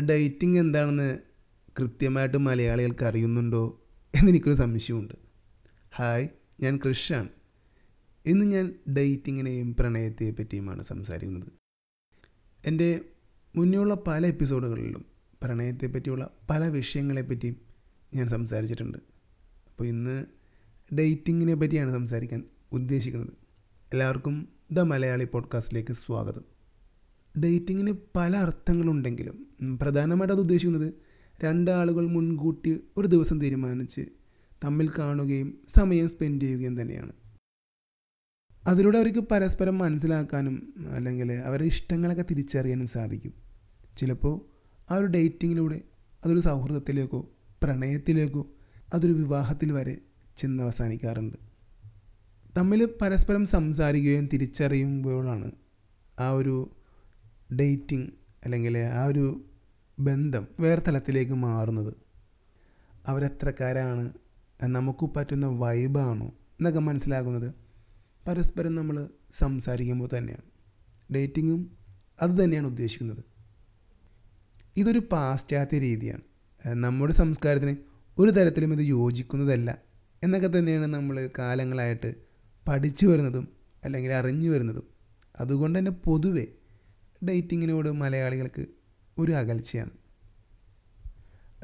Dating എന്താണെന്ന് കൃത്യമായിട്ട് മലയാളികൾക്ക് അറിയുന്നുണ്ടോ എന്നെനിക്കൊരു സംശയമുണ്ട്. ഹായ് ഞാൻ കൃഷാണ് ഇന്ന് ഞാൻ ഡേറ്റിങ്ങിനെയും പ്രണയത്തെ പറ്റിയുമാണ് സംസാരിക്കുന്നത്. എന്റെ മുന്നേയുള്ള പല എപ്പിസോഡുകളിലും പ്രണയത്തെ പറ്റിയുള്ള പല വിഷയങ്ങളെപ്പറ്റിയും ഞാൻ സംസാരിച്ചിട്ടുണ്ട്. അപ്പോൾ ഇന്ന് ഡേറ്റിങ്ങിനെ പറ്റിയാണ് സംസാരിക്കാൻ ഉദ്ദേശിക്കുന്നത്. എല്ലാവർക്കും ദ മലയാളി പോഡ്കാസ്റ്റിലേക്ക് സ്വാഗതം. ഡേറ്റിങ്ങിന് പല അർത്ഥങ്ങളുണ്ടെങ്കിലും പ്രധാനമായിട്ട് അത് ഉദ്ദേശിക്കുന്നത് രണ്ടാളുകൾ മുൻകൂട്ടി ഒരു ദിവസം തീരുമാനിച്ച് തമ്മിൽ കാണുകയും സമയം സ്പെൻഡ് ചെയ്യുകയും തന്നെയാണ്. അതിലൂടെ അവർക്ക് പരസ്പരം മനസ്സിലാക്കാനും അല്ലെങ്കിൽ അവരുടെ ഇഷ്ടങ്ങളൊക്കെ തിരിച്ചറിയാനും സാധിക്കും. ചിലപ്പോൾ ആ ഒരു ഡേറ്റിങ്ങിലൂടെ അതൊരു സൗഹൃദത്തിലേക്കോ പ്രണയത്തിലേക്കോ അതൊരു വിവാഹത്തിൽ വരെ ചെന്ന് അവസാനിക്കാറുണ്ട്. തമ്മിൽ പരസ്പരം സംസാരിക്കുകയും തിരിച്ചറിയുമ്പോഴാണ് ആ ഒരു ഡേറ്റിംഗ് അല്ലെങ്കിൽ ആ ഒരു ബന്ധം വേറെ തലത്തിലേക്ക് മാറുന്നത്. അവരെത്രക്കാരാണ് നമുക്ക് പറ്റുന്ന വൈബാണോ എന്നൊക്കെ മനസ്സിലാകുന്നത് പരസ്പരം നമ്മൾ സംസാരിക്കുമ്പോൾ തന്നെയാണ്. ഡേറ്റിങ്ങും അത് തന്നെയാണ് ഉദ്ദേശിക്കുന്നത്. ഇതൊരു പാശ്ചാത്യ രീതിയാണ്. നമ്മുടെ സംസ്കാരത്തിന് ഒരു തരത്തിലും ഇത് യോജിക്കുന്നതല്ല എന്നൊക്കെ തന്നെയാണ് നമ്മൾ കാലങ്ങളായിട്ട് പഠിച്ചു വരുന്നതും അല്ലെങ്കിൽ അറിഞ്ഞു വരുന്നതും. അതുകൊണ്ട് തന്നെ പൊതുവെ ഡേറ്റിങ്ങിനോട് മലയാളികൾക്ക് ഒരു അകൽച്ചയാണ്.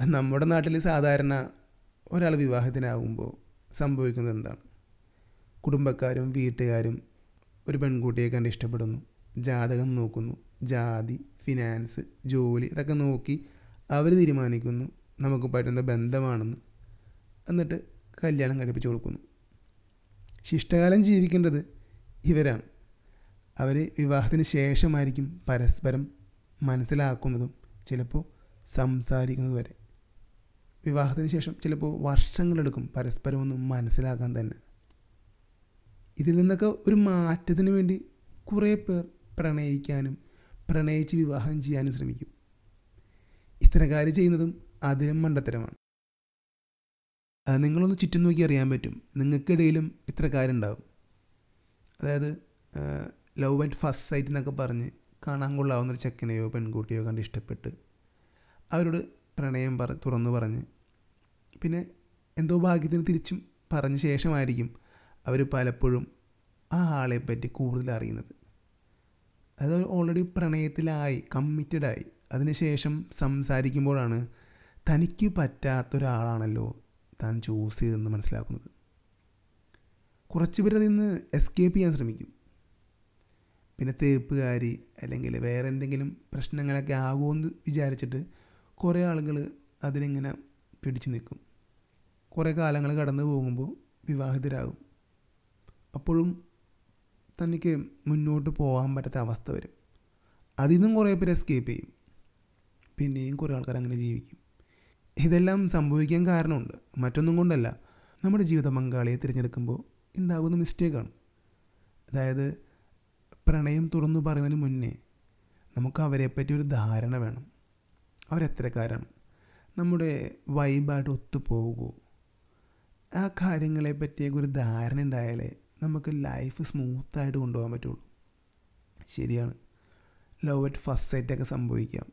നമ്മുടെ നാട്ടിൽ സാധാരണ ഒരാൾ വിവാഹത്തിനാകുമ്പോൾ സംഭവിക്കുന്നത് എന്താണ്? കുടുംബക്കാരും വീട്ടുകാരും ഒരു പെൺകുട്ടിയെ കണ്ട് ഇഷ്ടപ്പെടുന്നു ജാതകം നോക്കുന്നു ജാതി ഫിനാൻസ് ജോലി ഇതൊക്കെ നോക്കി അവർ തീരുമാനിക്കുന്നു നമുക്ക് പറ്റുന്ന ബന്ധമാണെന്ന്. എന്നിട്ട് കല്യാണം കഴിപ്പിച്ചു കൊടുക്കുന്നു. ശിഷ്ടകാലം ജീവിക്കേണ്ടത് ഇവരാണ്. അവർ വിവാഹത്തിന് ശേഷമായിരിക്കും പരസ്പരം മനസ്സിലാക്കുന്നതും ചിലപ്പോൾ സംസാരിക്കുന്നത് വരെ. വിവാഹത്തിന് ശേഷം ചിലപ്പോൾ വർഷങ്ങളെടുക്കും പരസ്പരം ഒന്ന് മനസ്സിലാക്കാൻ തന്നെ. ഇതിൽ നിന്നൊക്കെ ഒരു മാറ്റത്തിന് വേണ്ടി കുറേ പേർ പ്രണയിക്കാനും പ്രണയിച്ച് വിവാഹം ചെയ്യാനും ശ്രമിക്കും. ഇത്തരക്കാർ ചെയ്യുന്നതും അതിലും മണ്ടത്തരമാണ്. നിങ്ങളൊന്ന് ചുറ്റും നോക്കി അറിയാൻ പറ്റും. നിങ്ങൾക്കിടയിലും ഇത്തരക്കാരുണ്ടാവും അതായത് ലവ് ആൻഡ് ഫസ്റ്റ് സൈറ്റ് എന്നൊക്കെ പറഞ്ഞ് കാണാൻ കൊള്ളാവുന്നൊരു ചെക്കനെയോ പെൺകുട്ടിയോ കണ്ട് ഇഷ്ടപ്പെട്ട് അവരോട് പ്രണയം പറ തുറന്നു പറഞ്ഞ്. പിന്നെ എന്തോ ഭാഗ്യത്തിന് തിരിച്ചും പറഞ്ഞ ശേഷമായിരിക്കും അവർ പലപ്പോഴും ആ ആളെ പറ്റി കൂടുതൽ അറിയുന്നത്. അത് ഓൾറെഡി പ്രണയത്തിലായി കമ്മിറ്റഡായി അതിനുശേഷം സംസാരിക്കുമ്പോഴാണ് തനിക്ക് പറ്റാത്തൊരാളാണല്ലോ താൻ ചൂസ് ചെയ്തതെന്ന് മനസ്സിലാക്കുന്നത്. കുറച്ച് പേരതിൽ നിന്ന് എസ്കേപ്പ് ചെയ്യാൻ ശ്രമിക്കും. പിന്നെ തേപ്പുകാരി അല്ലെങ്കിൽ വേറെ എന്തെങ്കിലും പ്രശ്നങ്ങളൊക്കെ ആകുമെന്ന് വിചാരിച്ചിട്ട് കുറേ ആളുകൾ അതിലിങ്ങനെ പിടിച്ചു നിൽക്കും. കുറേ കാലങ്ങൾ കടന്നു പോകുമ്പോൾ വിവാഹിതരാകും. അപ്പോഴും തനിക്ക് മുന്നോട്ട് പോകാൻ പറ്റാത്ത അവസ്ഥ വരും. അതിൽ നിന്നും കുറേ പേര് എസ്കേപ്പ് ചെയ്യും. പിന്നെയും കുറേ ആൾക്കാർ അങ്ങനെ ജീവിക്കും. ഇതെല്ലാം സംഭവിക്കാൻ കാരണമുണ്ട്. മറ്റൊന്നും കൊണ്ടല്ല. നമ്മുടെ ജീവിത പങ്കാളിയെ തിരഞ്ഞെടുക്കുമ്പോൾ ഉണ്ടാകുന്ന മിസ്റ്റേക്കാണ് അതായത് പ്രണയം തുറന്നു പറയുന്നതിന് മുന്നേ നമുക്ക് അവരെപ്പറ്റി ഒരു ധാരണ വേണം. അവരെത്രക്കാരാണ്? നമ്മുടെ വൈബായിട്ട് ഒത്തുപോകുമോ ആ കാര്യങ്ങളെ പറ്റിയൊക്കെ ഒരു ധാരണ ഉണ്ടായാലേ നമുക്ക് ലൈഫ് സ്മൂത്തായിട്ട് കൊണ്ടുപോകാൻ പറ്റുള്ളൂ. ശരിയാണ്. ലവ് അറ്റ് ഫസ്റ്റ് സൈറ്റൊക്കെ സംഭവിക്കാം.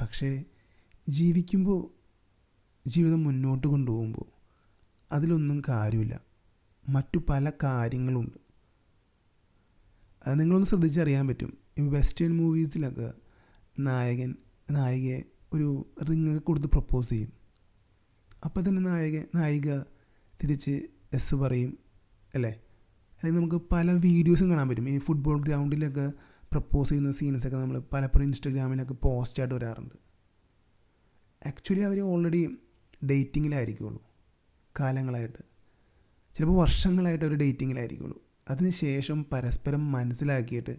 പക്ഷേ ജീവിക്കുമ്പോൾ ജീവിതം മുന്നോട്ട് കൊണ്ടുപോകുമ്പോൾ അതിലൊന്നും കാര്യമില്ല. മറ്റു പല കാര്യങ്ങളുണ്ട്. നിങ്ങളൊന്ന് ശ്രദ്ധിച്ചറിയാൻ പറ്റും. ഈ വെസ്റ്റേൺ മൂവീസിലൊക്കെ നായകൻ നായികയെ ഒരു റിങ്ങൊക്കെ കൊടുത്ത് പ്രപ്പോസ് ചെയ്യും. അപ്പോൾ തന്നെ നായക നായിക തിരിച്ച് എസ് പറയും അല്ലേ? അല്ലെങ്കിൽ നമുക്ക് പല വീഡിയോസും കാണാൻ പറ്റും. ഈ ഫുട്ബോൾ ഗ്രൗണ്ടിലൊക്കെ പ്രപ്പോസ് ചെയ്യുന്ന സീൻസൊക്കെ നമ്മൾ പലപ്പോഴും ഇൻസ്റ്റഗ്രാമിലൊക്കെ പോസ്റ്റായിട്ട് വരാറുണ്ട്. ആക്ച്വലി അവർ ഓൾറെഡി ഡേറ്റിങ്ങിലായിരിക്കുള്ളൂ കാലങ്ങളായിട്ട്. ചിലപ്പോൾ വർഷങ്ങളായിട്ട് അവർ ഡേറ്റിങ്ങിലായിരിക്കുള്ളൂ അതിനുശേഷം പരസ്പരം മനസ്സിലാക്കിയിട്ട്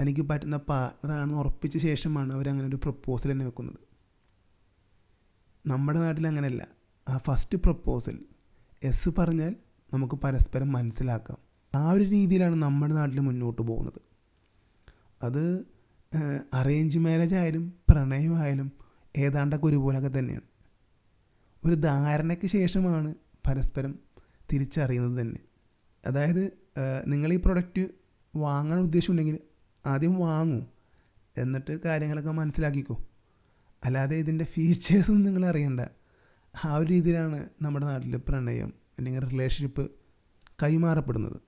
തനിക്ക് പറ്റുന്ന പാർട്ണറാണെന്ന് ഉറപ്പിച്ച ശേഷമാണ് അവരങ്ങനെ ഒരു പ്രപ്പോസൽ തന്നെ വെക്കുന്നത്. നമ്മുടെ നാട്ടിൽ അങ്ങനെയല്ല. ആ ഫസ്റ്റ് പ്രപ്പോസൽ എസ് പറഞ്ഞാൽ നമുക്ക് പരസ്പരം മനസ്സിലാക്കാം. ആ ഒരു രീതിയിലാണ് നമ്മുടെ നാട്ടിൽ മുന്നോട്ട് പോകുന്നത്. അത് അറേഞ്ച് മാരേജ് ആയാലും പ്രണയമായാലും ഏതാണ്ടൊക്കെ ഒരുപോലൊക്കെ തന്നെയാണ്. ഒരു ധാരണയ്ക്ക് ശേഷമാണ് പരസ്പരം തിരിച്ചറിയുന്നത് തന്നെ. അതായത് നിങ്ങൾ ഈ പ്രൊഡക്റ്റ് വാങ്ങാൻ ഉദ്ദേശമുണ്ടെങ്കിൽ ആദ്യം വാങ്ങൂ. എന്നിട്ട് കാര്യങ്ങളൊക്കെ മനസ്സിലാക്കിക്കോ. അല്ലാതെ ഇതിന്റെ ഫീച്ചേഴ്സൊന്നും നിങ്ങൾ അറിയണ്ട. ആ ഒരു രീതിയിലാണ് നമ്മുടെ നാട്ടിൽ പ്രണയം അല്ലെങ്കിൽ റിലേഷൻഷിപ്പ് കൈമാറപ്പെടുന്നത്.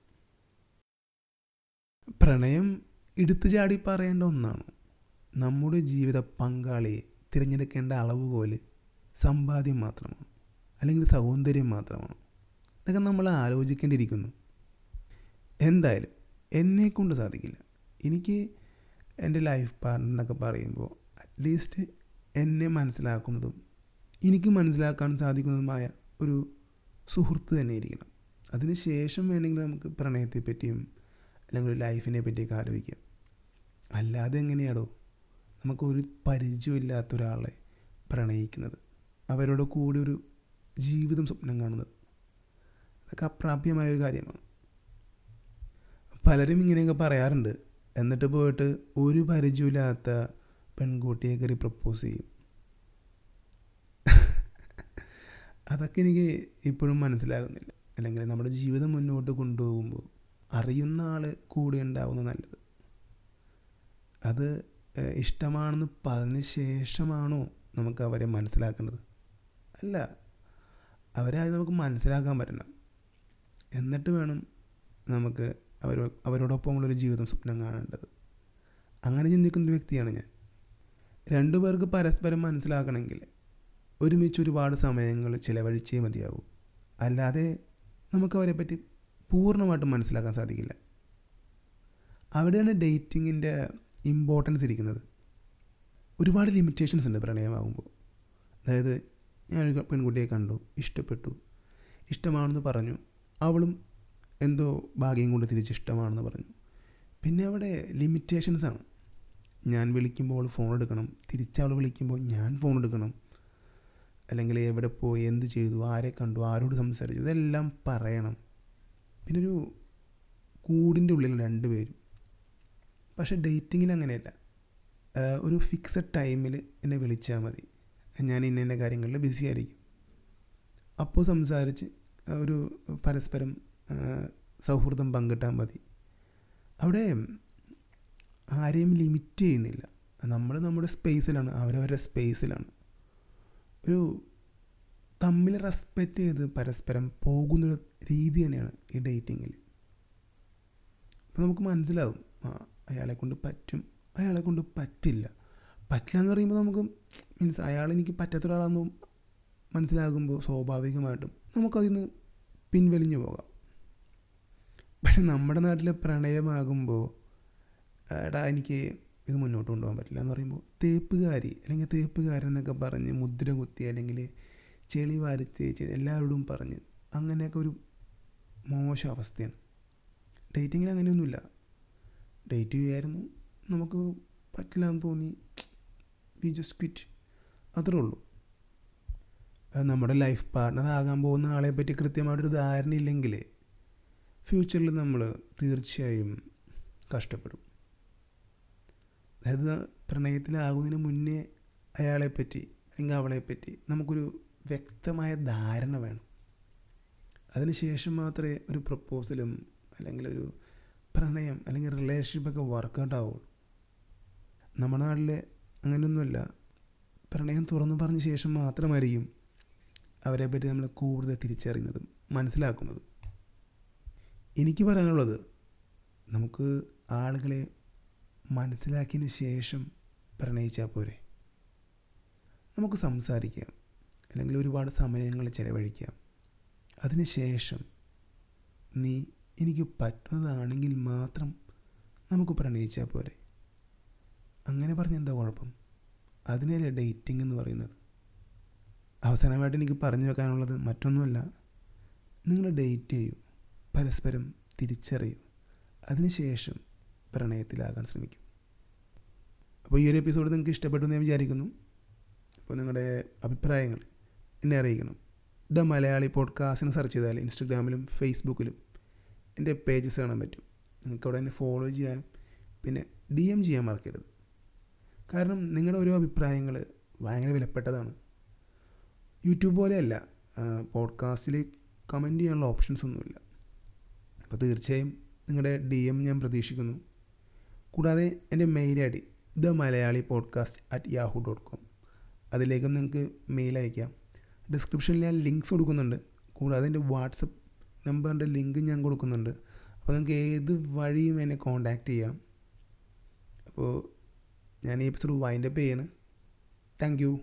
പ്രണയം എടുത്തു ചാടി പറയേണ്ട ഒന്നാണ്. നമ്മുടെ ജീവിത പങ്കാളിയെ തിരഞ്ഞെടുക്കേണ്ട അളവുകോൽ സമ്പാദ്യം മാത്രമാണ്. അല്ലെങ്കിൽ സൗന്ദര്യം മാത്രമാണ്. ഇതൊക്കെ നമ്മൾ ആലോചിക്കേണ്ടിയിരിക്കുന്നു. എന്തായാലും എന്നെ കൊണ്ട് സാധിക്കില്ല. എനിക്ക് എന്റെ ലൈഫ് പാർട്ട്ണർ എന്നൊക്കെ പറയുമ്പോൾ അറ്റ്ലീസ്റ്റ് എന്നെ മനസ്സിലാക്കുന്നതും എനിക്ക് മനസ്സിലാക്കാൻ സാധിക്കുന്നതുമായ ഒരു സുഹൃത്ത് തന്നെ ഇരിക്കണം. അതിന് ശേഷം വേണമെങ്കിൽ നമുക്ക് പ്രണയത്തെ പറ്റിയും അല്ലെങ്കിൽ ലൈഫിനെ പറ്റിയൊക്കെ ആലോചിക്കാം. അല്ലാതെ എങ്ങനെയാടോ നമുക്കൊരു പരിചയമില്ലാത്ത ഒരാളെ പ്രണയിക്കുന്നത്. അവരോട് കൂടി ഒരു ജീവിതം സ്വപ്നം കാണുന്നത്. അതൊക്കെ അപ്രാപ്യമായ ഒരു കാര്യമാണ്. പലരും ഇങ്ങനെയൊക്കെ പറയാറുണ്ട്. എന്നിട്ട് പോയിട്ട് ഒരു പരിചയമില്ലാത്ത പെൺകുട്ടിയെ കയറി പ്രപ്പോസ് ചെയ്യും. അതൊക്കെ എനിക്ക് ഇപ്പോഴും മനസ്സിലാകുന്നില്ല. അല്ലെങ്കിൽ നമ്മുടെ ജീവിതം മുന്നോട്ട് കൊണ്ടുപോകുമ്പോൾ അറിയുന്ന ആൾ കൂടെ ഉണ്ടാവുന്ന നല്ലത്. അത് ഇഷ്ടമാണെന്ന് പറഞ്ഞ ശേഷമാണോ നമുക്ക് അവരെ മനസ്സിലാക്കേണ്ടത്? അല്ല. അവരെ അത് നമുക്ക് മനസ്സിലാക്കാൻ പറ്റണം. എന്നിട്ട് വേണം നമുക്ക് അവർ അവരോടൊപ്പമുള്ളൊരു ജീവിതം സ്വപ്നം കാണേണ്ടത്. അങ്ങനെ ചിന്തിക്കുന്ന വ്യക്തിയാണ് ഞാൻ. രണ്ടു പേർക്ക് പരസ്പരം മനസ്സിലാക്കണമെങ്കിൽ ഒരുമിച്ച് ഒരുപാട് സമയങ്ങൾ ചിലവഴിച്ചേ മതിയാവൂ. അല്ലാതെ നമുക്ക് അവരെ പറ്റി പൂർണമായിട്ടും മനസ്സിലാക്കാൻ സാധിക്കില്ല. അവിടെയാണ് ഡേറ്റിങ്ങിന്റെ ഇമ്പോർട്ടൻസ് ഇരിക്കുന്നത്. ഒരുപാട് ലിമിറ്റേഷൻസ് ഉണ്ട് പ്രണയമാകുമ്പോൾ അതായത് ഞാനൊരു പെൺകുട്ടിയെ കണ്ടു ഇഷ്ടപ്പെട്ടു ഇഷ്ടമാണെന്ന് പറഞ്ഞു അവളും എന്തോ ഭാഗ്യം കൊണ്ട് തിരിച്ചിഷ്ടമാണെന്ന് പറഞ്ഞു. പിന്നെ അവിടെ ലിമിറ്റേഷൻസാണ് ഞാൻ വിളിക്കുമ്പോൾ ഫോൺ എടുക്കണം. തിരിച്ചവൾ വിളിക്കുമ്പോൾ ഞാൻ ഫോൺ എടുക്കണം. അല്ലെങ്കിൽ എവിടെ പോയി എന്ത് ചെയ്തു ആരെ കണ്ടു ആരോട് സംസാരിച്ചു ഇതെല്ലാം പറയണം. പിന്നെ ഒരു കൂടിന്റെ ഉള്ളിൽ രണ്ടുപേരും പക്ഷേ ഡേറ്റിങ്ങിൽ അങ്ങനെയല്ല. ഒരു ഫിക്സഡ് ടൈമിൽ എന്നെ വിളിച്ചാൽ മതി. ഞാൻ ഇന്ന ഇന്ന കാര്യങ്ങളിൽ ബിസി ആയിരിക്കും. അപ്പോൾ സംസാരിച്ച് ഒരു പരസ്പരം സൗഹൃദം പങ്കിട്ടാൽ മതി. അവിടെ ആരെയും ലിമിറ്റ് ചെയ്യുന്നില്ല. നമ്മൾ നമ്മുടെ സ്പേസിലാണ് അവരവരുടെ സ്പേസിലാണ് ഒരു തമ്മിൽ റെസ്പെക്റ്റ് ചെയ്ത് പരസ്പരം പോകുന്നൊരു രീതി തന്നെയാണ് ഈ ഡേറ്റിങ്ങിൽ അപ്പോൾ നമുക്ക് മനസ്സിലാവും ആ അയാളെ കൊണ്ട് പറ്റും അയാളെ കൊണ്ട് പറ്റില്ല. പറ്റില്ല എന്ന് പറയുമ്പോൾ നമുക്ക് മീൻസ് അയാൾ എനിക്ക് പറ്റാത്ത ഒരാളാണെന്ന് മനസ്സിലാകുമ്പോൾ സ്വാഭാവികമായിട്ടും നമുക്കതിൽ പിൻവലിഞ്ഞു പോകാം. പക്ഷെ നമ്മുടെ നാട്ടിൽ പ്രണയമാകുമ്പോൾ എടാ എനിക്ക് ഇത് മുന്നോട്ട് കൊണ്ടുപോകാൻ പറ്റില്ല എന്ന് പറയുമ്പോൾ തേപ്പുകാരി അല്ലെങ്കിൽ തേപ്പുകാരൻ എന്നൊക്കെ പറഞ്ഞ് മുദ്ര കുത്തി അല്ലെങ്കിൽ ചെളി വാരി എല്ലാവരോടും പറഞ്ഞ് അങ്ങനെയൊക്കെ ഒരു മോശം അവസ്ഥയാണ്. ഡേറ്റിങ്ങിൽ അങ്ങനെയൊന്നുമില്ല. ഡേറ്റ് ചെയ്യായിരുന്നു നമുക്ക് പറ്റില്ല എന്ന് തോന്നി. വി ജസ്റ്റ് ക്വിറ്റ് അത്രേ ഉള്ളൂ. നമ്മുടെ ലൈഫ് പാർട്ണർ ആകാൻ പോകുന്ന ആളെ പറ്റി കൃത്യമായിട്ടൊരു ധാരണ ഇല്ലെങ്കിൽ ഫ്യൂച്ചറിൽ നമ്മൾ തീർച്ചയായും കഷ്ടപ്പെടും. അതായത് പ്രണയത്തിലാകുന്നതിന് മുന്നേ അയാളെപ്പറ്റി അല്ലെങ്കിൽ അവളെപ്പറ്റി നമുക്കൊരു വ്യക്തമായ ധാരണ വേണം. അതിനുശേഷം മാത്രമേ ഒരു പ്രപ്പോസലും അല്ലെങ്കിൽ ഒരു പ്രണയം അല്ലെങ്കിൽ റിലേഷൻഷിപ്പൊക്കെ വർക്കൗട്ട് ആവുള്ളൂ നമ്മുടെ നാട്ടിൽ അങ്ങനെയൊന്നുമല്ല. പ്രണയം തുറന്നു പറഞ്ഞ ശേഷം മാത്രമായിരിക്കും അവരെപ്പറ്റി പറ്റി നമ്മൾ കൂടുതൽ തിരിച്ചറിയുന്നതും മനസ്സിലാക്കുന്നതും. എനിക്ക് പറയാനുള്ളത് നമുക്ക് ആളുകളെ മനസ്സിലാക്കിയതിന് ശേഷം പ്രണയിച്ചാൽ പോരെ. നമുക്ക് സംസാരിക്കാം. അല്ലെങ്കിൽ ഒരുപാട് സമയങ്ങൾ ചിലവഴിക്കാം. അതിന് ശേഷം നീ എനിക്ക് പറ്റുന്നതാണെങ്കിൽ മാത്രം നമുക്ക് പ്രണയിച്ചാൽ പോരെ. അങ്ങനെ പറഞ്ഞ എന്താ കുഴപ്പം? അതിനല്ലേ ഡേറ്റിംഗ് എന്ന് പറയുന്നത്? അവസാനമായിട്ട് എനിക്ക് പറഞ്ഞു വെക്കാനുള്ളത് മറ്റൊന്നുമല്ല. നിങ്ങൾ ഡേറ്റ് ചെയ്യൂ. പരസ്പരം തിരിച്ചറിയും. അതിനുശേഷം പ്രണയത്തിലാകാൻ ശ്രമിക്കും. അപ്പോൾ ഈ ഒരു എപ്പിസോഡ് നിങ്ങൾക്ക് ഇഷ്ടപ്പെട്ടു എന്ന് ഞാൻ വിചാരിക്കുന്നു. അപ്പോൾ നിങ്ങളുടെ അഭിപ്രായങ്ങൾ എന്നെ അറിയിക്കണം. ദ മലയാളി പോഡ്കാസ്റ്റിന് സെർച്ച് ചെയ്താൽ ഇൻസ്റ്റഗ്രാമിലും ഫേസ്ബുക്കിലും എന്റെ പേജസ് കാണാൻ പറ്റും. നിങ്ങൾക്ക് അവിടെ എന്നെ ഫോളോ ചെയ്യാൻ പിന്നെ ഡി എം ചെയ്യാൻ മറക്കരുത്. കാരണം നിങ്ങളുടെ ഓരോ അഭിപ്രായങ്ങൾ ഭയങ്കര വിലപ്പെട്ടതാണ്. യൂട്യൂബ് പോലെയല്ല പോഡ്കാസ്റ്റിൽ കമന്റ് ചെയ്യാനുള്ള ഓപ്ഷൻസ് ഒന്നുമില്ല. അപ്പോൾ തീർച്ചയായും നിങ്ങളുടെ ഡി എം ഞാൻ പ്രതീക്ഷിക്കുന്നു. കൂടാതെ എന്റെ mail I D the Malayali podcast at Yahoo dot com അതിലേക്കും നിങ്ങൾക്ക് മെയിൽ അയക്കാം. ഡിസ്ക്രിപ്ഷനിൽ ഞാൻ ലിങ്ക്സ് കൊടുക്കുന്നുണ്ട്. കൂടാതെ എന്റെ വാട്സപ്പ് നമ്പറിന്റെ ലിങ്ക് ഞാൻ കൊടുക്കുന്നുണ്ട്. അപ്പോൾ നിങ്ങൾക്ക് ഏത് വഴിയും എന്നെ കോൺടാക്റ്റ് ചെയ്യാം. അപ്പോൾ ഞാൻ ഈ എപ്പിസോഡ് വൈൻഡപ്പ് ചെയ്യാണ്. Thank you